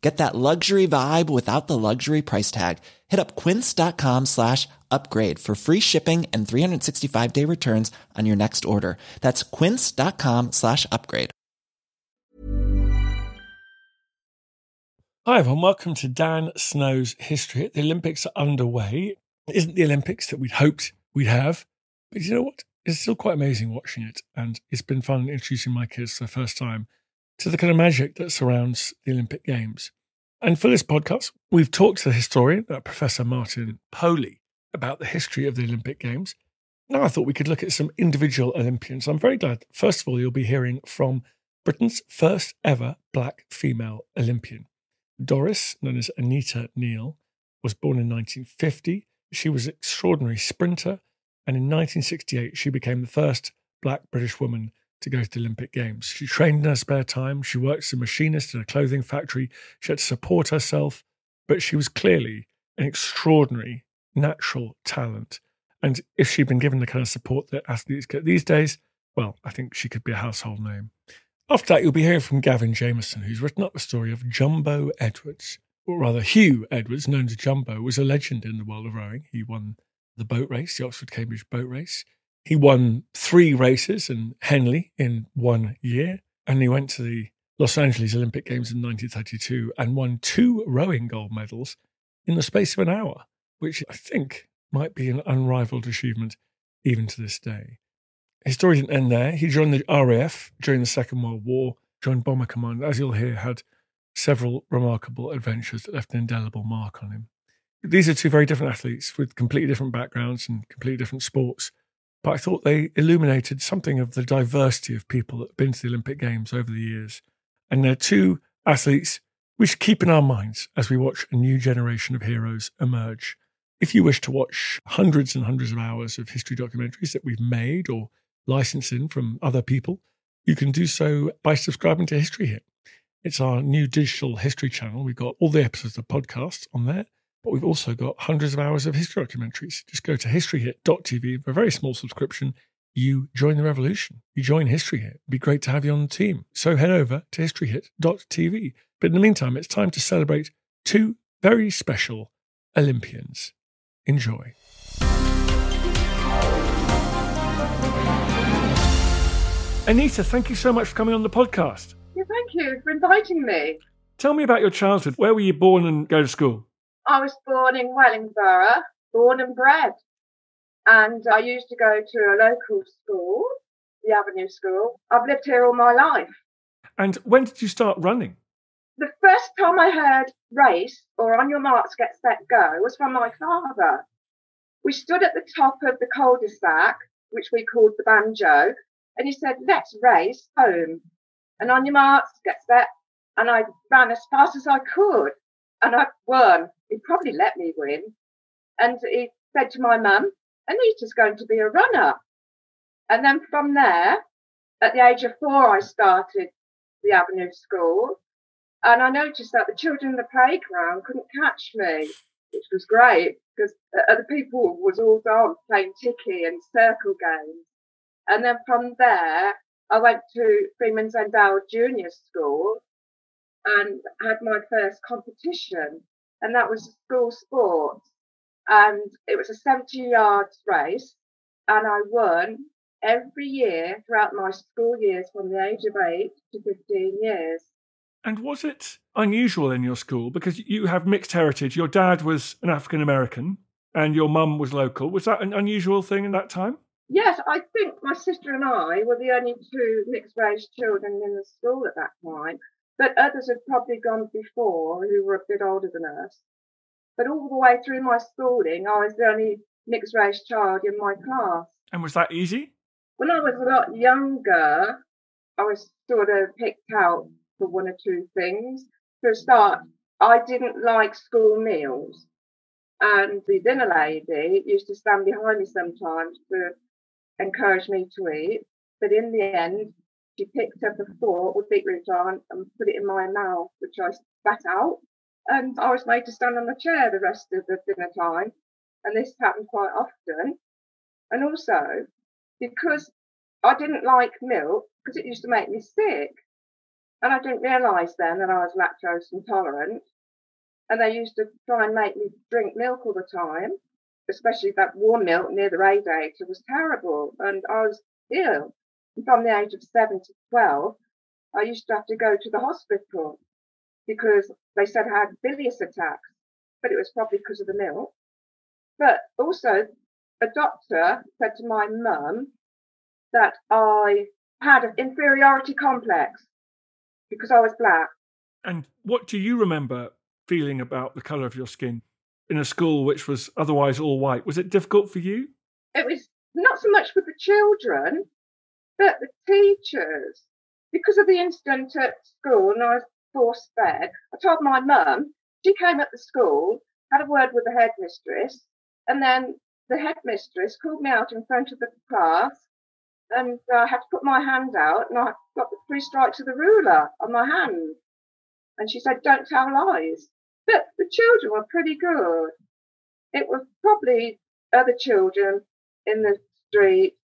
Get that luxury vibe without the luxury price tag. Hit up quince.com slash upgrade for free shipping and 365 day returns on your next order. That's quince.com slash upgrade. Hi, everyone. Welcome to Dan Snow's History. The Olympics are underway. It isn't the Olympics that we'd hoped we'd have, but you know what? It's still quite amazing watching it. And it's been fun introducing my kids for the first time to the kind of magic that surrounds the Olympic Games. And for this podcast, we've talked to the historian, uh, Professor Martin Polley, about the history of the Olympic Games. Now I thought we could look at some individual Olympians. I'm very glad, first of all, you'll be hearing from Britain's first ever black female Olympian. Doris, known as Anita Neil, was born in 1950. She was an extraordinary sprinter, and in 1968, she became the first black British woman to go to the Olympic Games. She trained in her spare time. She worked as a machinist in a clothing factory. She had to support herself, but she was clearly an extraordinary natural talent. And if she'd been given the kind of support that athletes get these days, well, I think she could be a household name. After that, you'll be hearing from Gavin Jameson, who's written up the story of Jumbo Edwards, or rather, Hugh Edwards, known as Jumbo, was a legend in the world of rowing. He won the boat race, the Oxford Cambridge boat race. He won three races in Henley in one year, and he went to the Los Angeles Olympic Games in 1932 and won two rowing gold medals in the space of an hour, which I think might be an unrivaled achievement even to this day. His story didn't end there. He joined the RAF during the Second World War, joined Bomber Command, as you'll hear, had several remarkable adventures that left an indelible mark on him. These are two very different athletes with completely different backgrounds and completely different sports but I thought they illuminated something of the diversity of people that have been to the Olympic Games over the years. And they're two athletes we should keep in our minds as we watch a new generation of heroes emerge. If you wish to watch hundreds and hundreds of hours of history documentaries that we've made or licensed in from other people, you can do so by subscribing to History Hit. It's our new digital history channel. We've got all the episodes of podcasts on there but we've also got hundreds of hours of history documentaries. Just go to historyhit.tv for a very small subscription. You join the revolution. You join History Hit. It'd be great to have you on the team. So head over to historyhit.tv. But in the meantime, it's time to celebrate two very special Olympians. Enjoy. Anita, thank you so much for coming on the podcast. Yeah, thank you for inviting me. Tell me about your childhood. Where were you born and go to school? I was born in Wellingborough, born and bred. And I used to go to a local school, the Avenue School. I've lived here all my life. And when did you start running? The first time I heard race or on your marks, get set, go was from my father. We stood at the top of the cul-de-sac, which we called the banjo, and he said, let's race home. And on your marks, get set. And I ran as fast as I could and I won. He probably let me win. And he said to my mum, Anita's going to be a runner. And then from there, at the age of four, I started the Avenue School. And I noticed that the children in the playground couldn't catch me, which was great because other people was all gone playing ticky and circle games. And then from there, I went to Freeman's Endowed Junior School and had my first competition, and that was school sport. And it was a 70 yards race, and I won every year throughout my school years from the age of 8 to 15 years. And was it unusual in your school because you have mixed heritage? Your dad was an African American and your mum was local. Was that an unusual thing in that time? Yes, I think my sister and I were the only two mixed race children in the school at that time, but others had probably gone before who were a bit older than us. But all the way through my schooling, I was the only mixed race child in my class. And was that easy? When I was a lot younger, I was sort of picked out for one or two things. For a start, I didn't like school meals. And the dinner lady used to stand behind me sometimes to encourage me to eat. But in the end, she picked up a fork with beetroot on and put it in my mouth, which I spat out. And I was made to stand on the chair the rest of the dinner time. And this happened quite often. And also, because I didn't like milk, because it used to make me sick. And I didn't realise then that I was lactose intolerant. And they used to try and make me drink milk all the time especially that warm milk near the radiator was terrible. And I was ill. From the age of seven to 12, I used to have to go to the hospital because they said I had bilious attacks, but it was probably because of the milk. But also, a doctor said to my mum that I had an inferiority complex because I was black. And what do you remember feeling about the colour of your skin? in a school which was otherwise all white. Was it difficult for you? It was not so much for the children, but the teachers. Because of the incident at school, and I was forced fed, I told my mum. She came at the school, had a word with the headmistress, and then the headmistress called me out in front of the class, and I had to put my hand out, and I got the three strikes of the ruler on my hand. And she said, "Don't tell lies." But the children were pretty good. It was probably other children in the street,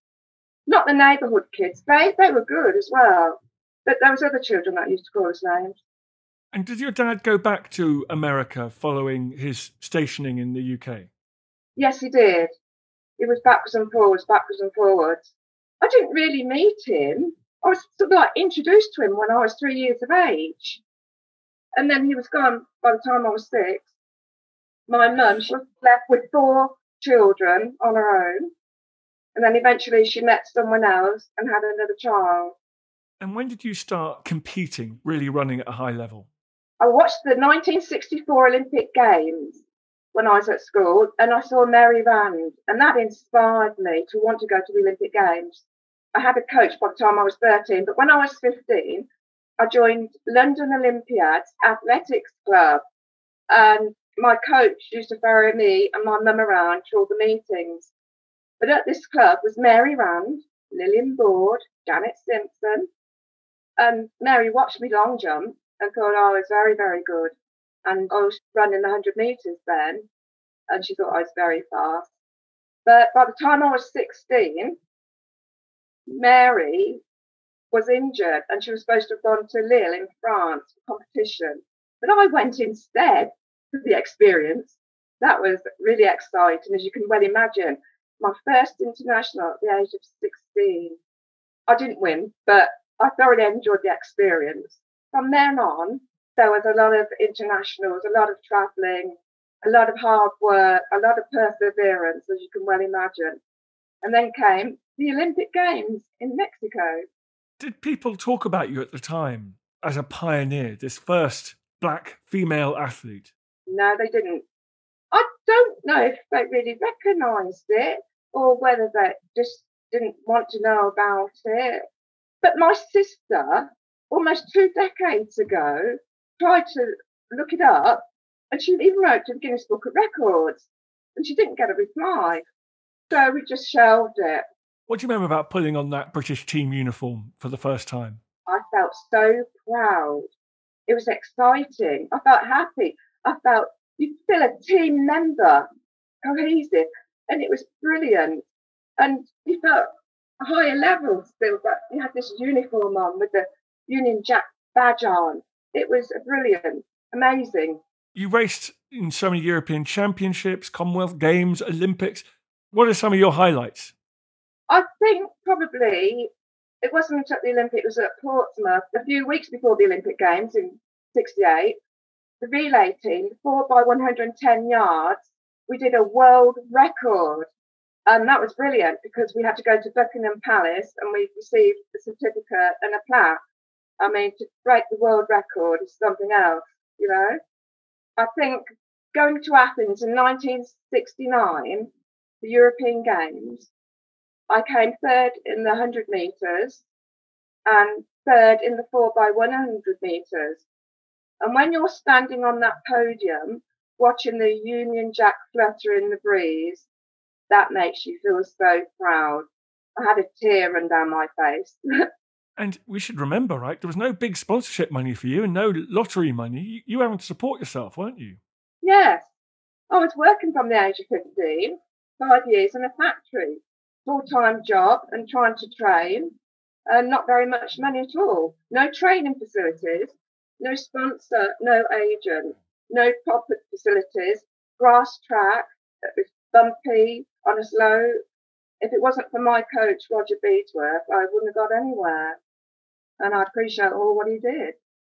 not the neighbourhood kids. They they were good as well. But there was other children that used to call us names. And did your dad go back to America following his stationing in the UK? Yes, he did. He was backwards and forwards, backwards and forwards. I didn't really meet him. I was sort of like introduced to him when I was three years of age. And then he was gone by the time I was six. My mum, she was left with four children on her own. And then eventually she met someone else and had another child. And when did you start competing, really running at a high level? I watched the 1964 Olympic Games when I was at school and I saw Mary Rand, and that inspired me to want to go to the Olympic Games. I had a coach by the time I was 13, but when I was 15, I joined London Olympiades Athletics Club, and my coach used to ferry me and my mum around to all the meetings. But at this club was Mary Rand, Lillian Board, Janet Simpson, and Mary watched me long jump and thought oh, I was very, very good. And oh, I was running the 100 metres then, and she thought oh, I was very fast. But by the time I was 16, Mary was injured and she was supposed to have gone to Lille in France for competition. But I went instead for the experience. That was really exciting, as you can well imagine. My first international at the age of 16. I didn't win, but I thoroughly enjoyed the experience. From then on, there was a lot of internationals, a lot of traveling, a lot of hard work, a lot of perseverance, as you can well imagine. And then came the Olympic Games in Mexico. Did people talk about you at the time as a pioneer, this first black female athlete? No, they didn't. Don't know if they really recognised it or whether they just didn't want to know about it. But my sister, almost two decades ago, tried to look it up and she even wrote to the Guinness Book of Records and she didn't get a reply. So we just shelved it. What do you remember about putting on that British team uniform for the first time? I felt so proud. It was exciting. I felt happy. I felt you feel a team member, cohesive, and it was brilliant. And you felt a higher level still, but you had this uniform on with the Union Jack badge on. It was brilliant, amazing. You raced in so many European championships, Commonwealth Games, Olympics. What are some of your highlights? I think probably it wasn't at the Olympic, it was at Portsmouth a few weeks before the Olympic Games in 68. The relay team, the 4 by 110 yards, we did a world record. And that was brilliant because we had to go to Buckingham Palace and we received a certificate and a plaque. I mean, to break the world record is something else, you know. I think going to Athens in 1969, the European Games, I came third in the 100 metres and third in the 4 by 100 metres. And when you're standing on that podium, watching the Union Jack flutter in the breeze, that makes you feel so proud. I had a tear run down my face. and we should remember, right? There was no big sponsorship money for you and no lottery money. You were having to support yourself, weren't you? Yes. I was working from the age of 15, five years in a factory, full time job and trying to train, and not very much money at all. No training facilities, no sponsor, no agent, no proper facilities, grass track, it was bumpy, on a slow. If it wasn't for my coach, Roger Beadsworth, I wouldn't have got anywhere. And I appreciate all what he did.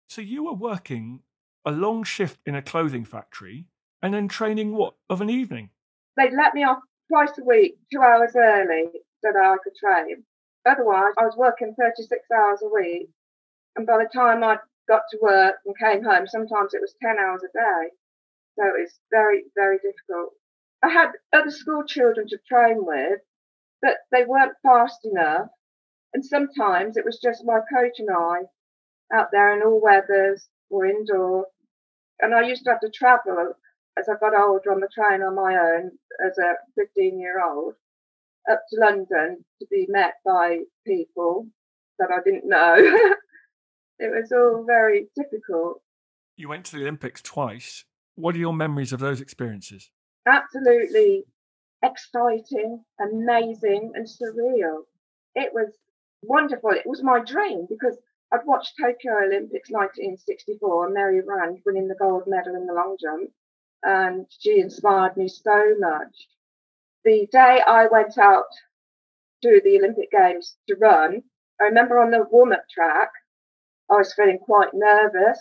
So you were working a long shift in a clothing factory and then training what of an evening? They'd let me off twice a week, two hours early, so that I could train. Otherwise, I was working 36 hours a week. And by the time I got to work and came home, sometimes it was 10 hours a day. So it was very, very difficult. I had other school children to train with, but they weren't fast enough. And sometimes it was just my coach and I out there in all weathers or indoor. And I used to have to travel as I got older on the train on my own as a 15 year old up to London to be met by people that I didn't know. it was all very difficult. You went to the Olympics twice. What are your memories of those experiences? absolutely exciting, amazing, and surreal. It was wonderful. It was my dream because I'd watched Tokyo Olympics 1964 and Mary Rand winning the gold medal in the long jump, and she inspired me so much. The day I went out to the Olympic Games to run, I remember on the warm up track, I was feeling quite nervous.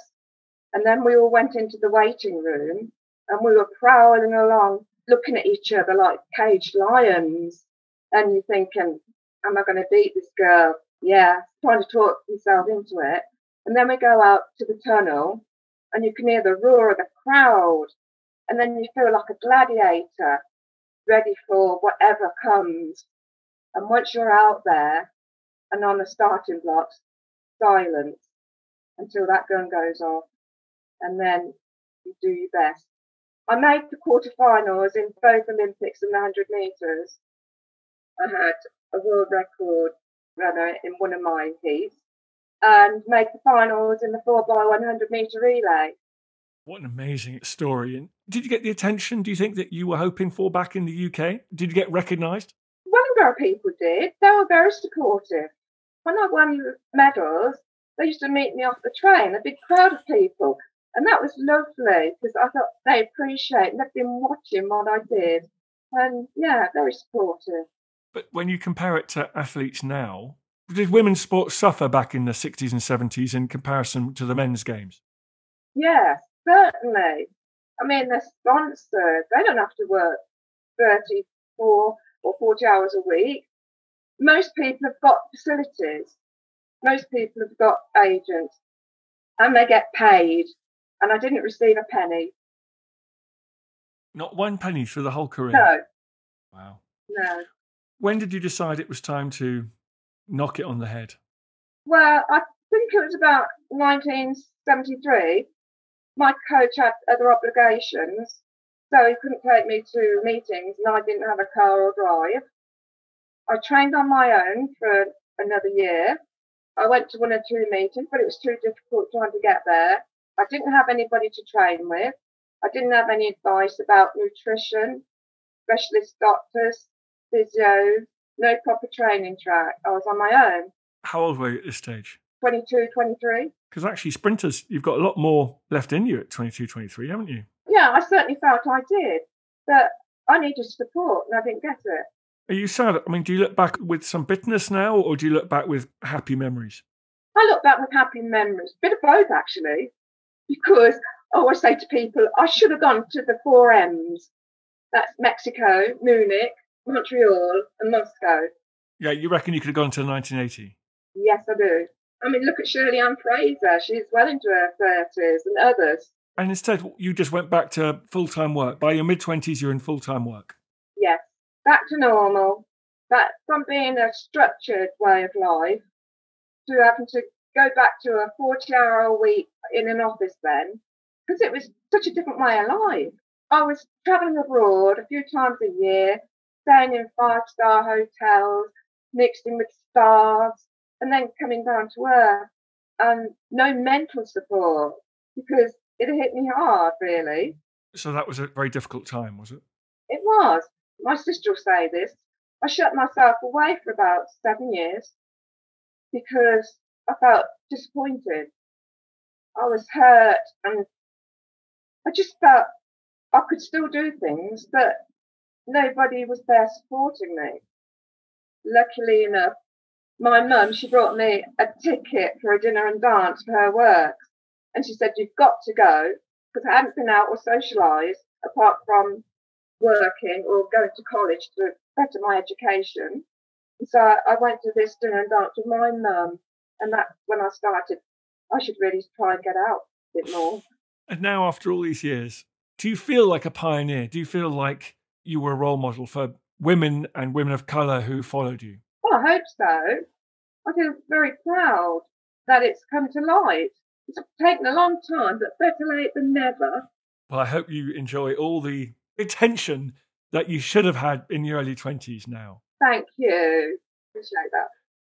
And then we all went into the waiting room and we were prowling along, looking at each other like caged lions. And you're thinking, am I going to beat this girl? Yeah, trying to talk yourself into it. And then we go out to the tunnel and you can hear the roar of the crowd. And then you feel like a gladiator, ready for whatever comes. And once you're out there and on the starting blocks, silence until that gun goes off. And then you do your best. I made the quarterfinals in both Olympics and the 100 metres. I had a world record runner in one of my heats and made the finals in the 4 by 100 metre relay. What an amazing story. And did you get the attention, do you think, that you were hoping for back in the UK? Did you get recognised? Wellingborough people did. They were very supportive. When I won medals, they used to meet me off the train, a big crowd of people. And that was lovely because I thought they appreciate and they've been watching what I did. And yeah, very supportive. But when you compare it to athletes now, did women's sports suffer back in the 60s and 70s in comparison to the men's games? Yes, certainly. I mean, they're sponsored. They don't have to work 34 or 40 hours a week. Most people have got facilities. Most people have got agents and they get paid and I didn't receive a penny. Not one penny through the whole career? No. Wow. No. When did you decide it was time to knock it on the head? Well, I think it was about 1973. My coach had other obligations, so he couldn't take me to meetings, and I didn't have a car or drive. I trained on my own for another year. I went to one or two meetings, but it was too difficult trying to get there. I didn't have anybody to train with. I didn't have any advice about nutrition, specialist doctors, physio, no proper training track. I was on my own. How old were you at this stage? 22, 23. Because actually, sprinters, you've got a lot more left in you at 22, 23, haven't you? Yeah, I certainly felt I did. But I needed support and I didn't get it. Are you sad? I mean, do you look back with some bitterness now or do you look back with happy memories? I look back with happy memories. A bit of both, actually because oh, I always say to people, I should have gone to the four M's. That's Mexico, Munich, Montreal, and Moscow. Yeah, you reckon you could have gone to 1980? Yes, I do. I mean, look at Shirley Ann Fraser. She's well into her 30s and others. And instead, you just went back to full time work. By your mid 20s, you're in full time work. Back to normal. That from being a structured way of life to having to go back to a 40 hour a week in an office then, because it was such a different way of life. I was traveling abroad a few times a year, staying in five star hotels, mixing with stars, and then coming down to earth. And no mental support because it hit me hard, really. So that was a very difficult time, was it? It was. My sister will say this. I shut myself away for about seven years because I felt disappointed. I was hurt and I just felt I could still do things, but nobody was there supporting me. Luckily enough, my mum, she brought me a ticket for a dinner and dance for her work. And she said, You've got to go because I hadn't been out or socialised apart from working or going to college to better my education. So I went to this dinner and dance with my mum. And that's when I started, I should really try and get out a bit more. And now, after all these years, do you feel like a pioneer? Do you feel like you were a role model for women and women of colour who followed you? Well, I hope so. I feel very proud that it's come to light. It's taken a long time, but better late than never. Well, I hope you enjoy all the attention that you should have had in your early 20s now. Thank you. Appreciate that.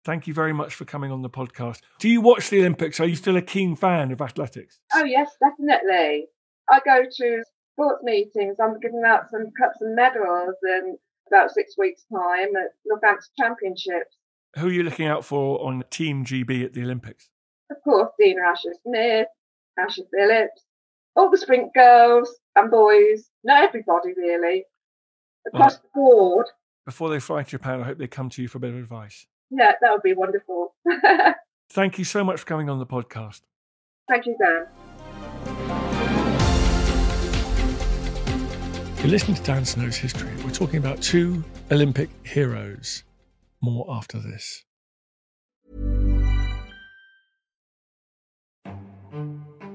Thank you very much for coming on the podcast. Do you watch the Olympics? Are you still a keen fan of athletics? Oh, yes, definitely. I go to sports meetings. I'm giving out some cups and medals in about six weeks' time at Northampton Championships. Who are you looking out for on Team GB at the Olympics? Of course, Dean Asher Smith, Asha Phillips, all the sprint girls and boys, not everybody really, across the board. Before they fly to Japan, I hope they come to you for a bit of advice. Yeah, that would be wonderful. Thank you so much for coming on the podcast. Thank you, Dan. If You're listening to Dan Snow's history. We're talking about two Olympic heroes. More after this.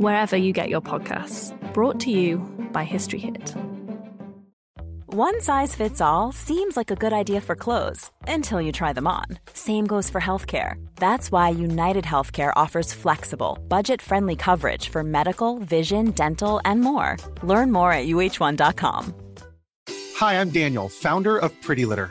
wherever you get your podcasts. Brought to you by History Hit. One size fits all seems like a good idea for clothes until you try them on. Same goes for healthcare. That's why United Healthcare offers flexible, budget friendly coverage for medical, vision, dental, and more. Learn more at uh1.com. Hi, I'm Daniel, founder of Pretty Litter.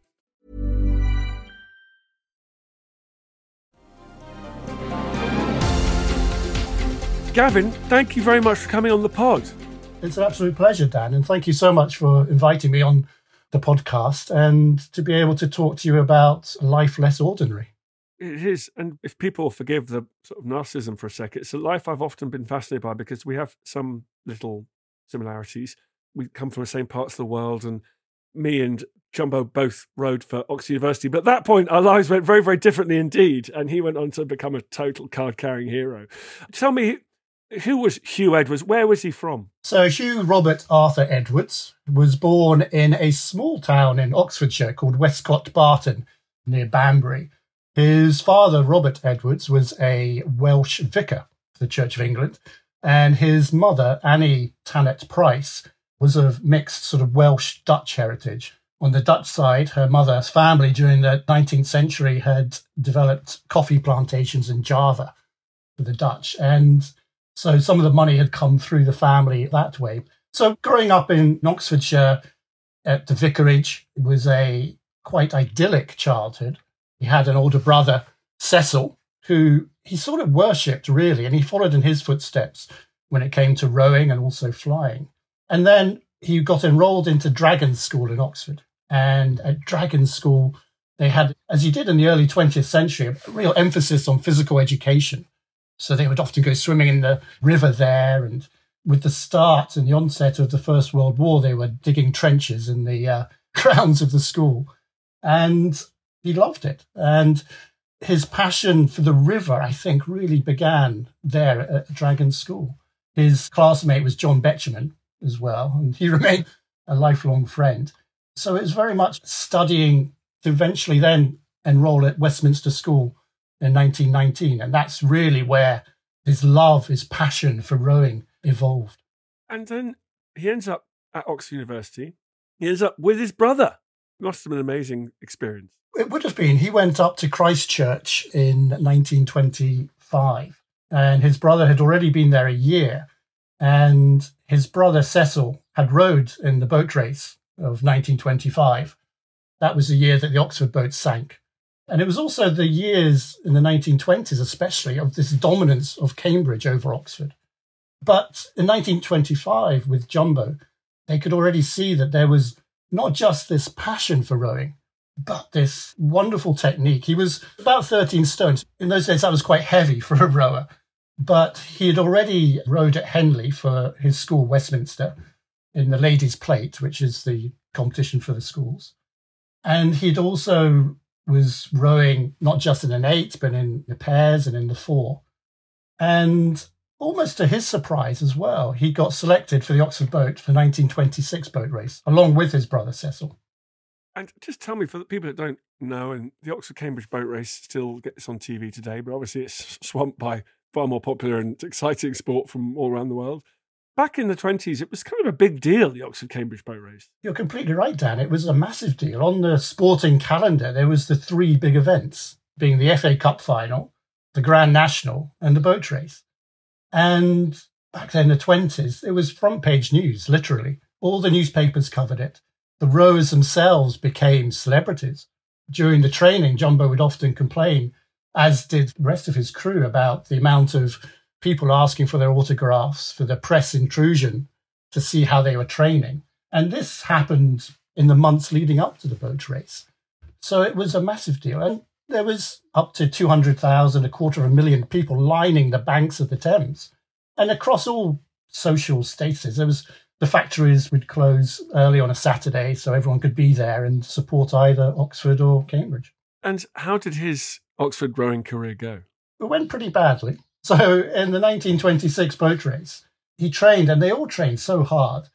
Gavin, thank you very much for coming on the pod. It's an absolute pleasure, Dan, and thank you so much for inviting me on the podcast and to be able to talk to you about life less ordinary. It is, and if people forgive the sort of narcissism for a second, it's a life I've often been fascinated by because we have some little similarities. We come from the same parts of the world, and me and Jumbo both rode for Oxford University. But at that point, our lives went very, very differently indeed. And he went on to become a total card carrying hero. Tell me, who was Hugh Edwards? Where was he from? So, Hugh Robert Arthur Edwards was born in a small town in Oxfordshire called Westcott Barton near Banbury. His father, Robert Edwards, was a Welsh vicar for the Church of England, and his mother, Annie Tannet Price, was of mixed sort of Welsh Dutch heritage. on the Dutch side, her mother's family during the 19th century had developed coffee plantations in Java for the Dutch. And so some of the money had come through the family that way. So growing up in Oxfordshire at the vicarage was a quite idyllic childhood. He had an older brother, Cecil, who he sort of worshipped really, and he followed in his footsteps when it came to rowing and also flying. And then he got enrolled into Dragon School in Oxford. And at Dragon School, they had, as you did in the early 20th century, a real emphasis on physical education. So they would often go swimming in the river there. And with the start and the onset of the First World War, they were digging trenches in the uh, grounds of the school. And he loved it. And his passion for the river, I think, really began there at Dragon School. His classmate was John Betjeman as well, and he remained a lifelong friend. So it was very much studying to eventually then enroll at Westminster School in 1919. And that's really where his love, his passion for rowing evolved. And then he ends up at Oxford University. He ends up with his brother. It must have been an amazing experience. It would have been. He went up to Christchurch in 1925, and his brother had already been there a year. And his brother Cecil had rowed in the boat race of 1925. That was the year that the Oxford boat sank. And it was also the years in the 1920s, especially, of this dominance of Cambridge over Oxford. But in 1925, with Jumbo, they could already see that there was not just this passion for rowing, but this wonderful technique. He was about 13 stones. In those days, that was quite heavy for a rower. But he had already rowed at Henley for his school, Westminster, in the ladies' plate, which is the competition for the schools. And he'd also was rowing not just in an eight, but in the pairs and in the four. And almost to his surprise as well, he got selected for the Oxford boat for 1926 boat race, along with his brother Cecil. And just tell me, for the people that don't know, and the Oxford Cambridge boat race still gets on TV today, but obviously it's swamped by far more popular and exciting sport from all around the world. Back in the 20s, it was kind of a big deal, the Oxford Cambridge boat race. You're completely right, Dan. It was a massive deal. On the sporting calendar, there was the three big events, being the FA Cup final, the Grand National, and the boat race. And back then, the 20s, it was front page news, literally. All the newspapers covered it the rowers themselves became celebrities. During the training, Jumbo would often complain, as did the rest of his crew, about the amount of people asking for their autographs, for the press intrusion to see how they were training. And this happened in the months leading up to the boat race. So it was a massive deal. And there was up to 200,000, a quarter of a million people lining the banks of the Thames. And across all social statuses, there was the factories would close early on a Saturday so everyone could be there and support either Oxford or Cambridge. And how did his Oxford rowing career go? It went pretty badly. So in the 1926 boat race, he trained, and they all trained so hard.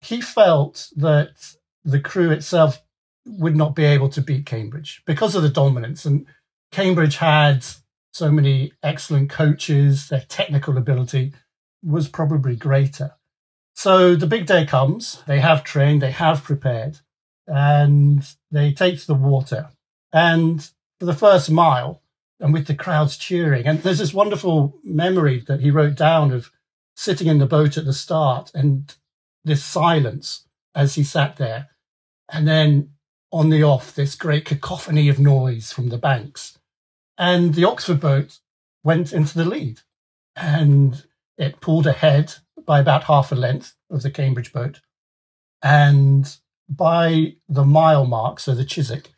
He felt that the crew itself would not be able to beat Cambridge because of the dominance. And Cambridge had so many excellent coaches, their technical ability was probably greater. So the big day comes. They have trained, they have prepared, and they take to the water. And for the first mile, and with the crowds cheering, and there's this wonderful memory that he wrote down of sitting in the boat at the start and this silence as he sat there. And then on the off, this great cacophony of noise from the banks. And the Oxford boat went into the lead and it pulled ahead by about half a length of the Cambridge boat. And by the mile mark, so the Chiswick,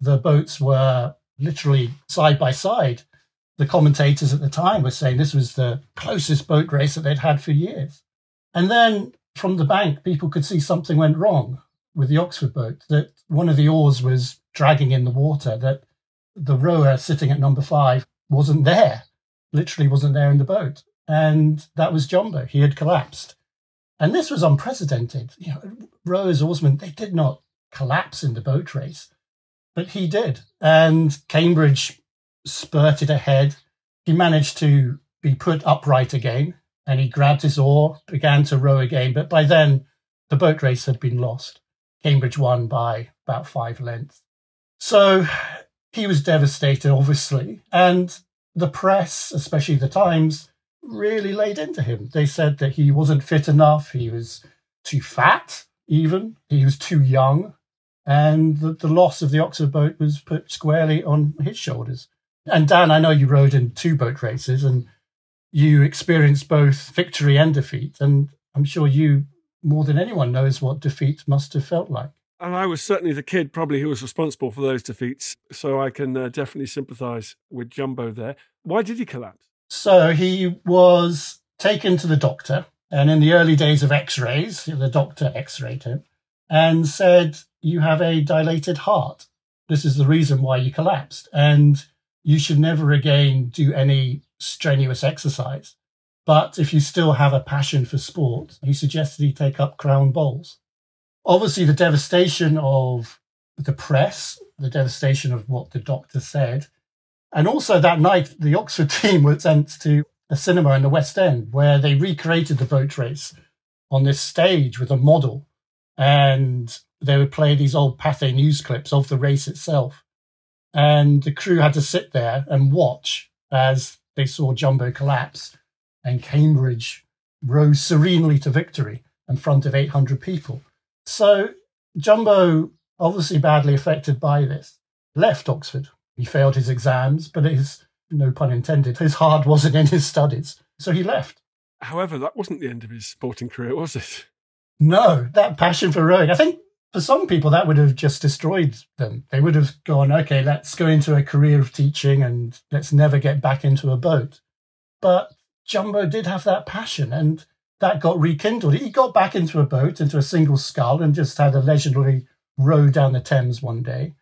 the boats were literally side by side. The commentators at the time were saying this was the closest boat race that they'd had for years. And then from the bank, people could see something went wrong with the Oxford boat, that one of the oars was dragging in the water, that the rower sitting at number five wasn't there, literally wasn't there in the boat and that was Jumbo. He had collapsed. And this was unprecedented. You know, rowers, oarsmen, they did not collapse in the boat race, but he did. And Cambridge spurted ahead. He managed to be put upright again and he grabbed his oar, began to row again. But by then, the boat race had been lost. Cambridge won by about five lengths. So he was devastated, obviously. And the press, especially the Times, really laid into him. They said that he wasn't fit enough, he was too fat, even, he was too young, and that the loss of the Oxford boat was put squarely on his shoulders. And Dan, I know you rode in two boat races and you experienced both victory and defeat. And I'm sure you, more than anyone, knows what defeat must have felt like. And I was certainly the kid, probably, who was responsible for those defeats. So I can uh, definitely sympathise with Jumbo there. Why did he collapse? So he was taken to the doctor. And in the early days of x rays, the doctor x rayed him and said, You have a dilated heart. This is the reason why you collapsed. And you should never again do any strenuous exercise. But if you still have a passion for sport, he suggested he take up crown bowls. Obviously, the devastation of the press, the devastation of what the doctor said, and also that night, the Oxford team were sent to a cinema in the West End where they recreated the boat race on this stage with a model. And they would play these old Pathé news clips of the race itself. And the crew had to sit there and watch as they saw Jumbo collapse and Cambridge rose serenely to victory in front of 800 people. So Jumbo, obviously badly affected by this, left Oxford. He failed his exams, but his, no pun intended, his heart wasn't in his studies. So he left. However, that wasn't the end of his sporting career, was it? No, that passion for rowing. I think for some people that would have just destroyed them. They would have gone, okay, let's go into a career of teaching and let's never get back into a boat. But Jumbo did have that passion and that got rekindled. He got back into a boat, into a single scull, and just had a legendary row down the Thames one day,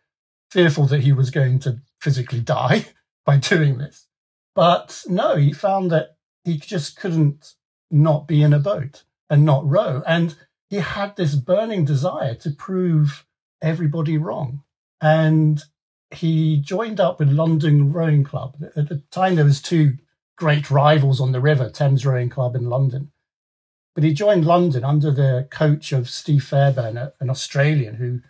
fearful that he was going to physically die by doing this. But no, he found that he just couldn't not be in a boat and not row. And he had this burning desire to prove everybody wrong. And he joined up with London Rowing Club. At the time, there was two great rivals on the river, Thames Rowing Club in London. But he joined London under the coach of Steve Fairbairn, an Australian who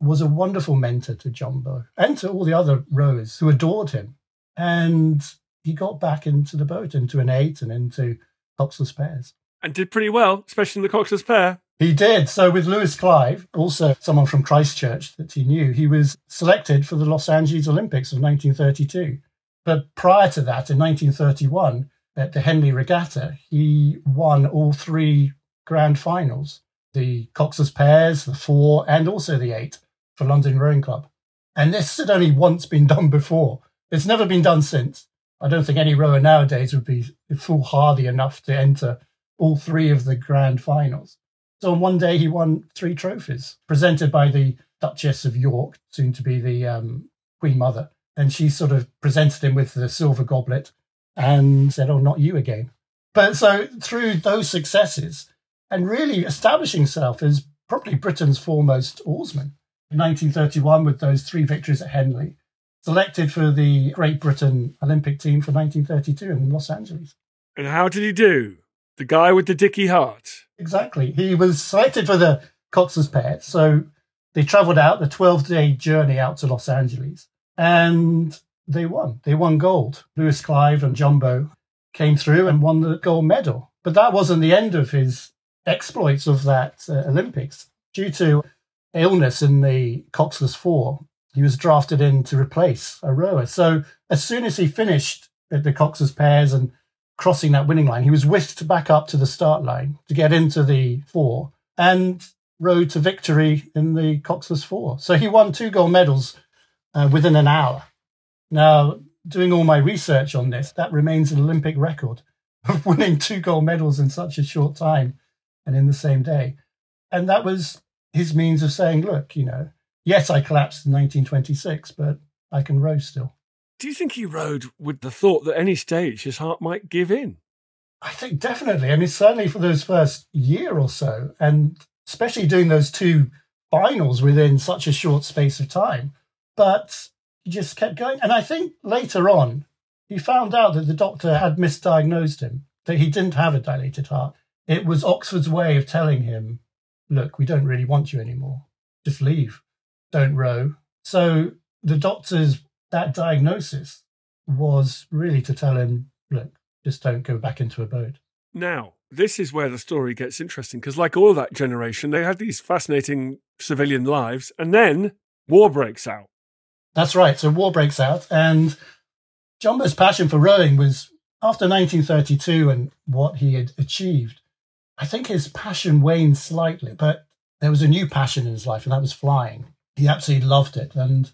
was a wonderful mentor to Jumbo and to all the other rowers who adored him. And he got back into the boat, into an eight and into Coxless pairs. And did pretty well, especially in the Coxless pair. He did. So with Lewis Clive, also someone from Christchurch that he knew, he was selected for the Los Angeles Olympics of 1932. But prior to that, in 1931, at the Henley Regatta, he won all three grand finals the Coxless pairs, the four, and also the eight for London Rowing Club. And this had only once been done before. It's never been done since. I don't think any rower nowadays would be foolhardy enough to enter all three of the grand finals. So on one day, he won three trophies presented by the Duchess of York, soon to be the um, Queen Mother. And she sort of presented him with the silver goblet and said, Oh, not you again. But so through those successes and really establishing himself as probably Britain's foremost oarsman in 1931 with those three victories at Henley, selected for the Great Britain Olympic team for 1932 in Los Angeles. And how did he do? The guy with the dicky heart. Exactly. He was selected for the Cox's pair. So they traveled out the 12 day journey out to Los Angeles and they won. They won gold. Lewis Clive and Jumbo came through and won the gold medal. But that wasn't the end of his exploits of that uh, Olympics. Due to illness in the Coxless Four, he was drafted in to replace a rower. So as soon as he finished at the Coxless pairs and crossing that winning line, he was whisked back up to the start line to get into the four and rode to victory in the Coxless Four. So he won two gold medals uh, within an hour. Now, doing all my research on this, that remains an Olympic record of winning two gold medals in such a short time and in the same day. And that was his means of saying, look, you know, yes, I collapsed in 1926, but I can row still. Do you think he rode with the thought that any stage his heart might give in? I think definitely. I mean, certainly for those first year or so, and especially doing those two finals within such a short space of time. But he just kept going. And I think later on, he found out that the doctor had misdiagnosed him, that he didn't have a dilated heart. It was Oxford's way of telling him, look, we don't really want you anymore. just leave, don't row. So the doctor's that diagnosis was really to tell him, look, just don't go back into a boat. Now, this is where the story gets interesting because, like all that generation, they had these fascinating civilian lives, and then war breaks out. That's right. So war breaks out, and Jumbo's passion for rowing was after 1932 and what he had achieved. I think his passion waned slightly, but there was a new passion in his life, and that was flying. He absolutely loved it, and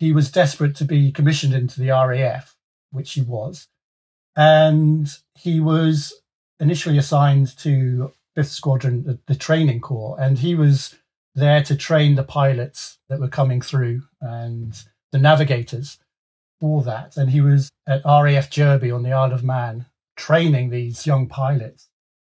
he was desperate to be commissioned into the RAF, which he was. And he was initially assigned to 5th Squadron, the, the training corps, and he was there to train the pilots that were coming through and the navigators for that. And he was at RAF Jurby on the Isle of Man training these young pilots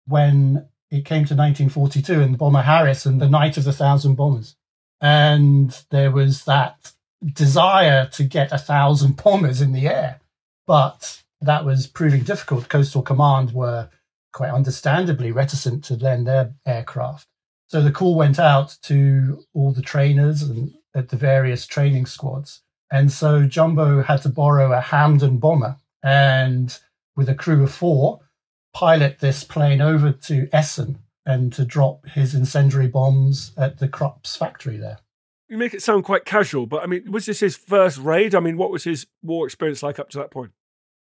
when it came to 1942 and the bomber Harris and the Night of the Thousand Bombers. And there was that desire to get a thousand bombers in the air. But that was proving difficult. Coastal Command were quite understandably reticent to lend their aircraft. So the call went out to all the trainers and at the various training squads. And so Jumbo had to borrow a Hampden bomber and with a crew of four, pilot this plane over to Essen and to drop his incendiary bombs at the Krupp's factory there. You make it sound quite casual, but I mean, was this his first raid? I mean, what was his war experience like up to that point?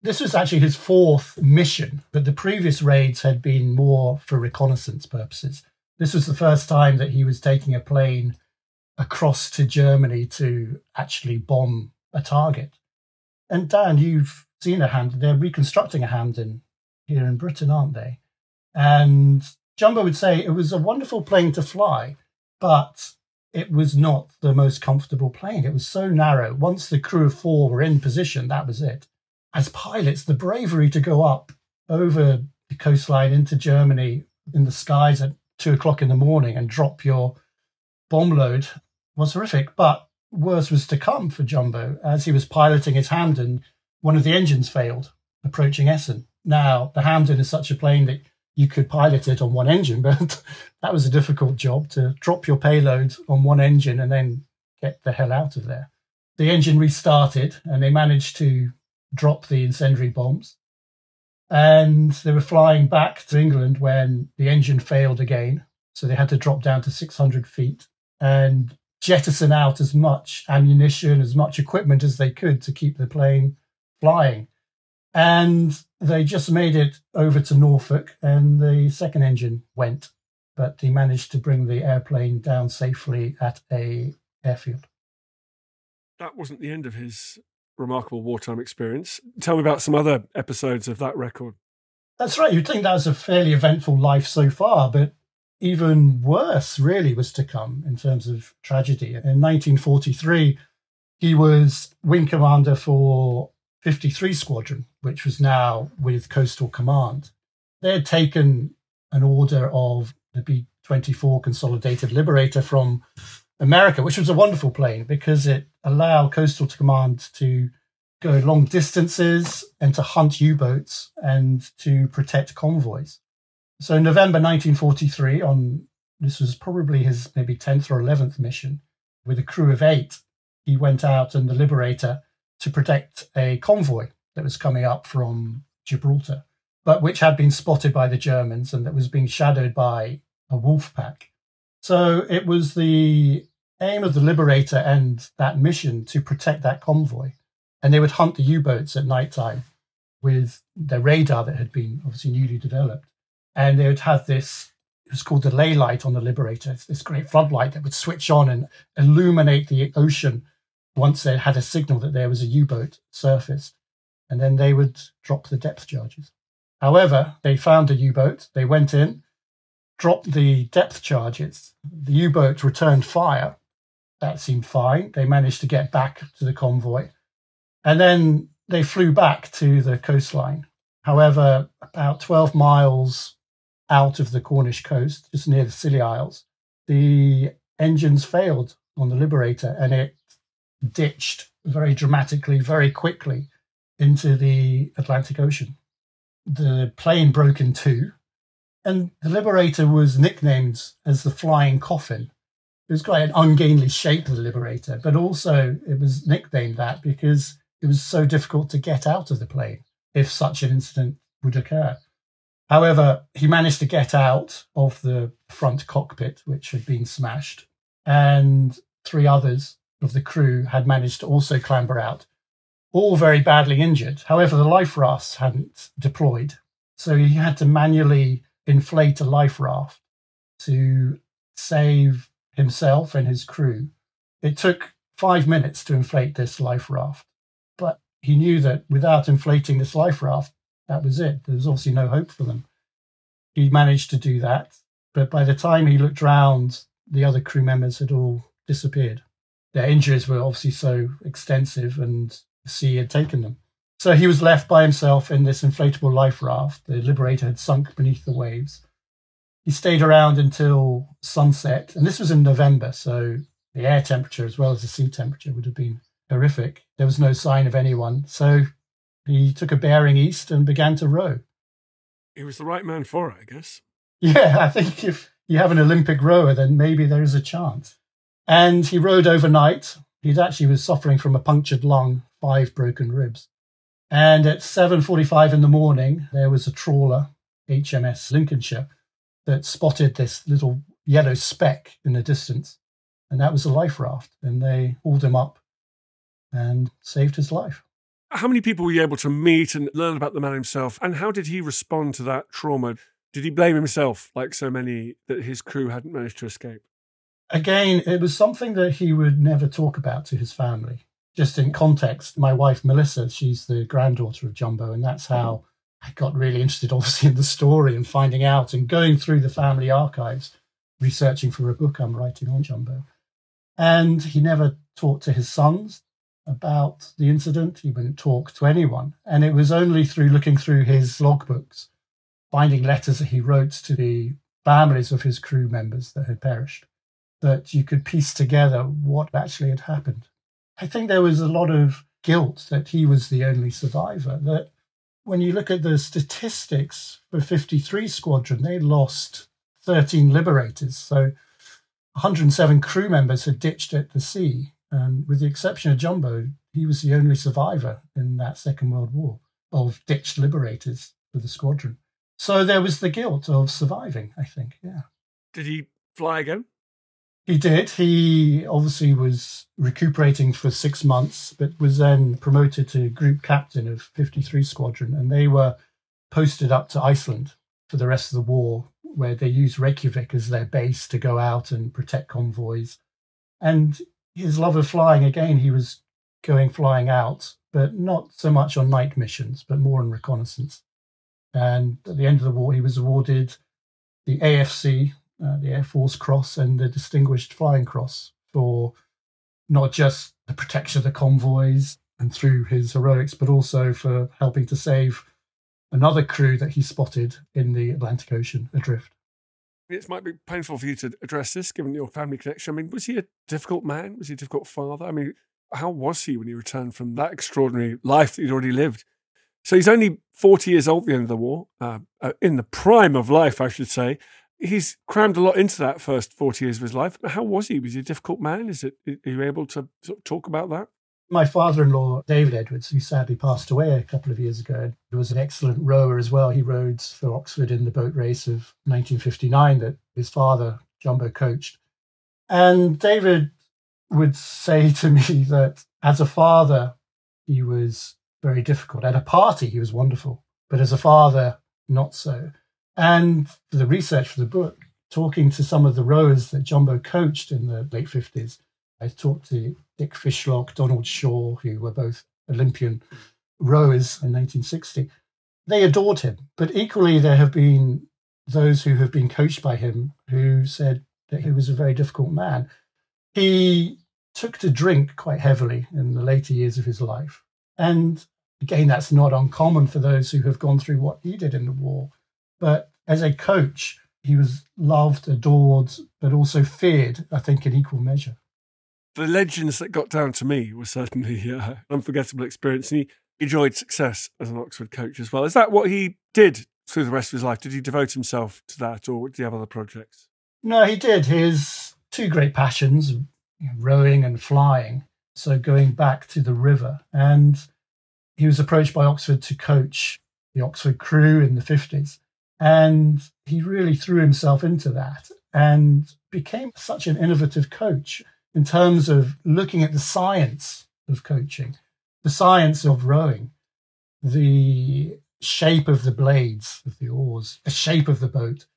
This was actually his fourth mission, but the previous raids had been more for reconnaissance purposes. This was the first time that he was taking a plane across to Germany to actually bomb a target. And Dan, you've seen a Hampden. They're reconstructing a Hampden here in Britain, aren't they? And Jumbo would say it was a wonderful plane to fly, but it was not the most comfortable plane. It was so narrow. Once the crew of four were in position, that was it as pilots, the bravery to go up over the coastline into Germany in the skies at two o'clock in the morning and drop your bomb load was horrific. But worse was to come for Jumbo. As he was piloting his Hampden, one of the engines failed approaching Essen. Now, the Hampden is such a plane that you could pilot it on one engine, but that was a difficult job to drop your payload on one engine and then get the hell out of there. The engine restarted and they managed to drop the incendiary bombs. And they were flying back to England when the engine failed again. So they had to drop down to 600 feet and jettison out as much ammunition, as much equipment as they could to keep the plane flying. And they just made it over to Norfolk and the second engine went, but they managed to bring the airplane down safely at a airfield. That wasn't the end of his remarkable wartime experience. Tell me about some other episodes of that record. That's right. You'd think that was a fairly eventful life so far, but even worse really was to come in terms of tragedy. In 1943, he was wing commander for 53 Squadron, which was now with Coastal Command. They had taken an order of the B 24 Consolidated Liberator from America, which was a wonderful plane because it allowed Coastal Command to go long distances and to hunt U boats and to protect convoys. So, in November 1943, on this was probably his maybe 10th or 11th mission, with a crew of eight, he went out in the Liberator to protect a convoy that was coming up from Gibraltar, but which had been spotted by the Germans and that was being shadowed by a wolf pack. So it was the aim of the Liberator and that mission to protect that convoy. And they would hunt the U boats at night time with their radar that had been obviously newly developed. And they would have this, it was called the Leigh light on the Liberator, it's this great floodlight that would switch on and illuminate the ocean once they had a signal that there was a U boat surfaced. And then they would drop the depth charges. However, they found a U boat, they went in, dropped the depth charges, the U boat returned fire, that seemed fine. They managed to get back to the convoy. And then they flew back to the coastline. However, about 12 miles out of the Cornish coast, just near the Scilly Isles, the engines failed on the Liberator and it ditched very dramatically, very quickly into the Atlantic Ocean. The plane broke in two, and the Liberator was nicknamed as the Flying Coffin it was quite an ungainly shape, the Liberator, but also it was nicknamed that because it was so difficult to get out of the plane if such an incident would occur. However, he managed to get out of the front cockpit, which had been smashed, and three others of the crew had managed to also clamber out, all very badly injured. However, the life rafts hadn't deployed, so he had to manually inflate a life raft to save himself and his crew. It took five minutes to inflate this life raft, but he knew that without inflating this life raft, that was it. There was obviously no hope for them. He managed to do that, but by the time he looked round, the other crew members had all disappeared. Their injuries were obviously so extensive, and the sea had taken them. So he was left by himself in this inflatable life raft. The Liberator had sunk beneath the waves he stayed around until sunset, and this was in November, so the air temperature as well as the sea temperature would have been horrific. There was no sign of anyone, so he took a bearing east and began to row. He was the right man for it, I guess. Yeah, I think if you have an Olympic rower, then maybe there is a chance. And he rowed overnight. He actually was suffering from a punctured lung, five broken ribs. And at 7.45 in the morning, there was a trawler, HMS Lincolnshire, that spotted this little yellow speck in the distance. And that was a life raft. And they hauled him up and saved his life. How many people were you able to meet and learn about the man himself? And how did he respond to that trauma? Did he blame himself, like so many, that his crew hadn't managed to escape? Again, it was something that he would never talk about to his family. Just in context, my wife Melissa, she's the granddaughter of Jumbo, and that's how I got really interested, obviously, in the story and finding out and going through the family archives, researching for a book I'm writing on Jumbo. And he never talked to his sons about the incident. He wouldn't talk to anyone. And it was only through looking through his logbooks, finding letters that he wrote to the families of his crew members that had perished, that you could piece together what actually had happened. I think there was a lot of guilt that he was the only survivor, that when you look at the statistics for 53 Squadron, they lost 13 liberators. So 107 crew members had ditched at the sea. And with the exception of Jumbo, he was the only survivor in that Second World War of ditched liberators for the squadron. So there was the guilt of surviving, I think. Yeah. Did he fly again? He did. He obviously was recuperating for six months, but was then promoted to group captain of 53 Squadron. And they were posted up to Iceland for the rest of the war, where they used Reykjavik as their base to go out and protect convoys. And his love of flying, again, he was going flying out, but not so much on night missions, but more on reconnaissance. And at the end of the war, he was awarded the AFC, uh, the Air Force Cross and the Distinguished Flying Cross for not just the protection of the convoys and through his heroics, but also for helping to save another crew that he spotted in the Atlantic Ocean adrift. It might be painful for you to address this, given your family connection. I mean, was he a difficult man? Was he a difficult father? I mean, how was he when he returned from that extraordinary life that he'd already lived? So he's only 40 years old at the end of the war, uh, uh, in the prime of life, I should say he's crammed a lot into that first 40 years of his life. How was he? Was he a difficult man? Is it, are you able to sort of talk about that? My father in law, David Edwards, who sadly passed away a couple of years ago, was an excellent rower as well. He rowed for Oxford in the boat race of 1959 that his father, Jumbo, coached. And David would say to me that as a father, he was very difficult. At a party, he was wonderful, but as a father, not so. And the research for the book, talking to some of the rowers that Jumbo coached in the late 50s, I talked to Dick Fishlock, Donald Shaw, who were both Olympian rowers in 1960. They adored him. But equally, there have been those who have been coached by him who said that he was a very difficult man. He took to drink quite heavily in the later years of his life. And again, that's not uncommon for those who have gone through what he did in the war. But as a coach, he was loved, adored, but also feared, I think, in equal measure. The legends that got down to me were certainly uh, an unforgettable experience. And he enjoyed success as an Oxford coach as well. Is that what he did through the rest of his life? Did he devote himself to that or did he have other projects? No, he did. His two great passions, rowing and flying. So going back to the river. And he was approached by Oxford to coach the Oxford crew in the 50s. And he really threw himself into that and became such an innovative coach in terms of looking at the science of coaching, the science of rowing, the shape of the blades of the oars, the shape of the boat,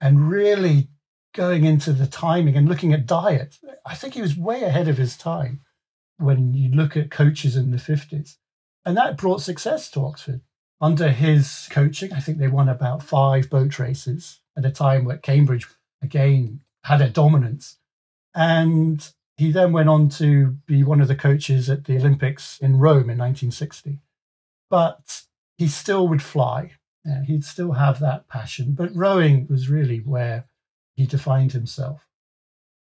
and really going into the timing and looking at diet. I think he was way ahead of his time when you look at coaches in the 50s. And that brought success to Oxford. Under his coaching, I think they won about five boat races at a time where Cambridge, again, had a dominance. And he then went on to be one of the coaches at the Olympics in Rome in 1960. But he still would fly. Yeah, he'd still have that passion. But rowing was really where he defined himself.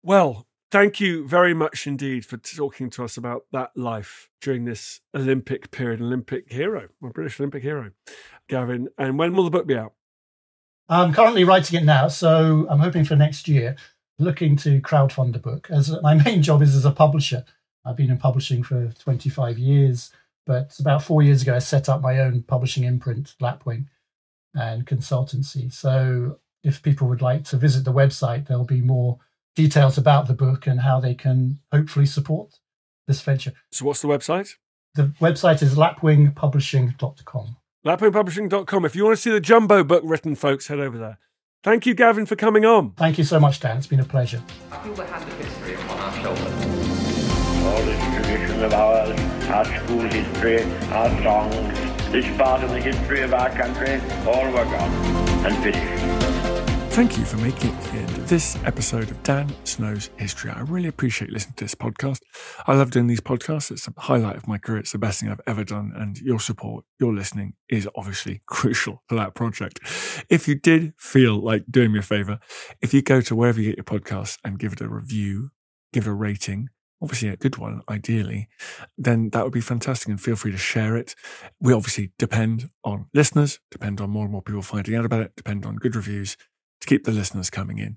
Well, thank you very much indeed for talking to us about that life during this Olympic period, Olympic hero, a British Olympic hero, Gavin. And when will the book be out? I'm currently writing it now, so I'm hoping for next year. Looking to crowdfund the book as my main job is as a publisher. I've been in publishing for 25 years, but about four years ago, I set up my own publishing imprint, Lapwing, and consultancy. So if people would like to visit the website, there'll be more details about the book and how they can hopefully support this venture. So, what's the website? The website is lapwingpublishing.com. Lapwingpublishing.com. If you want to see the jumbo book written, folks, head over there. Thank you, Gavin, for coming on. Thank you so much, Dan. It's been a pleasure. I feel the hand of history upon our shoulders. All this tradition of ours, our school history, our songs, this part of the history of our country, all were gone and finished. Thank you for making it to the end of this episode of Dan Snow's History. I really appreciate listening to this podcast. I love doing these podcasts. It's a highlight of my career. It's the best thing I've ever done. And your support, your listening is obviously crucial for that project. If you did feel like doing me a favor, if you go to wherever you get your podcasts and give it a review, give it a rating, obviously a good one, ideally, then that would be fantastic. And feel free to share it. We obviously depend on listeners, depend on more and more people finding out about it, depend on good reviews to keep the listeners coming in.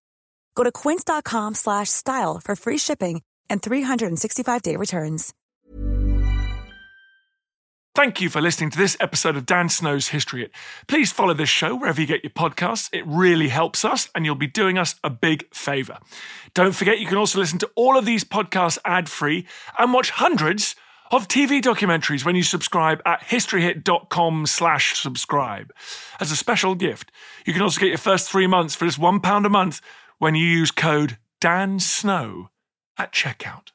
Go to quince.com slash style for free shipping and 365-day returns. Thank you for listening to this episode of Dan Snow's History Hit. Please follow this show wherever you get your podcasts. It really helps us and you'll be doing us a big favour. Don't forget you can also listen to all of these podcasts ad-free and watch hundreds of TV documentaries when you subscribe at historyhit.com slash subscribe. As a special gift, you can also get your first three months for just £1 a month when you use code Dan Snow at checkout.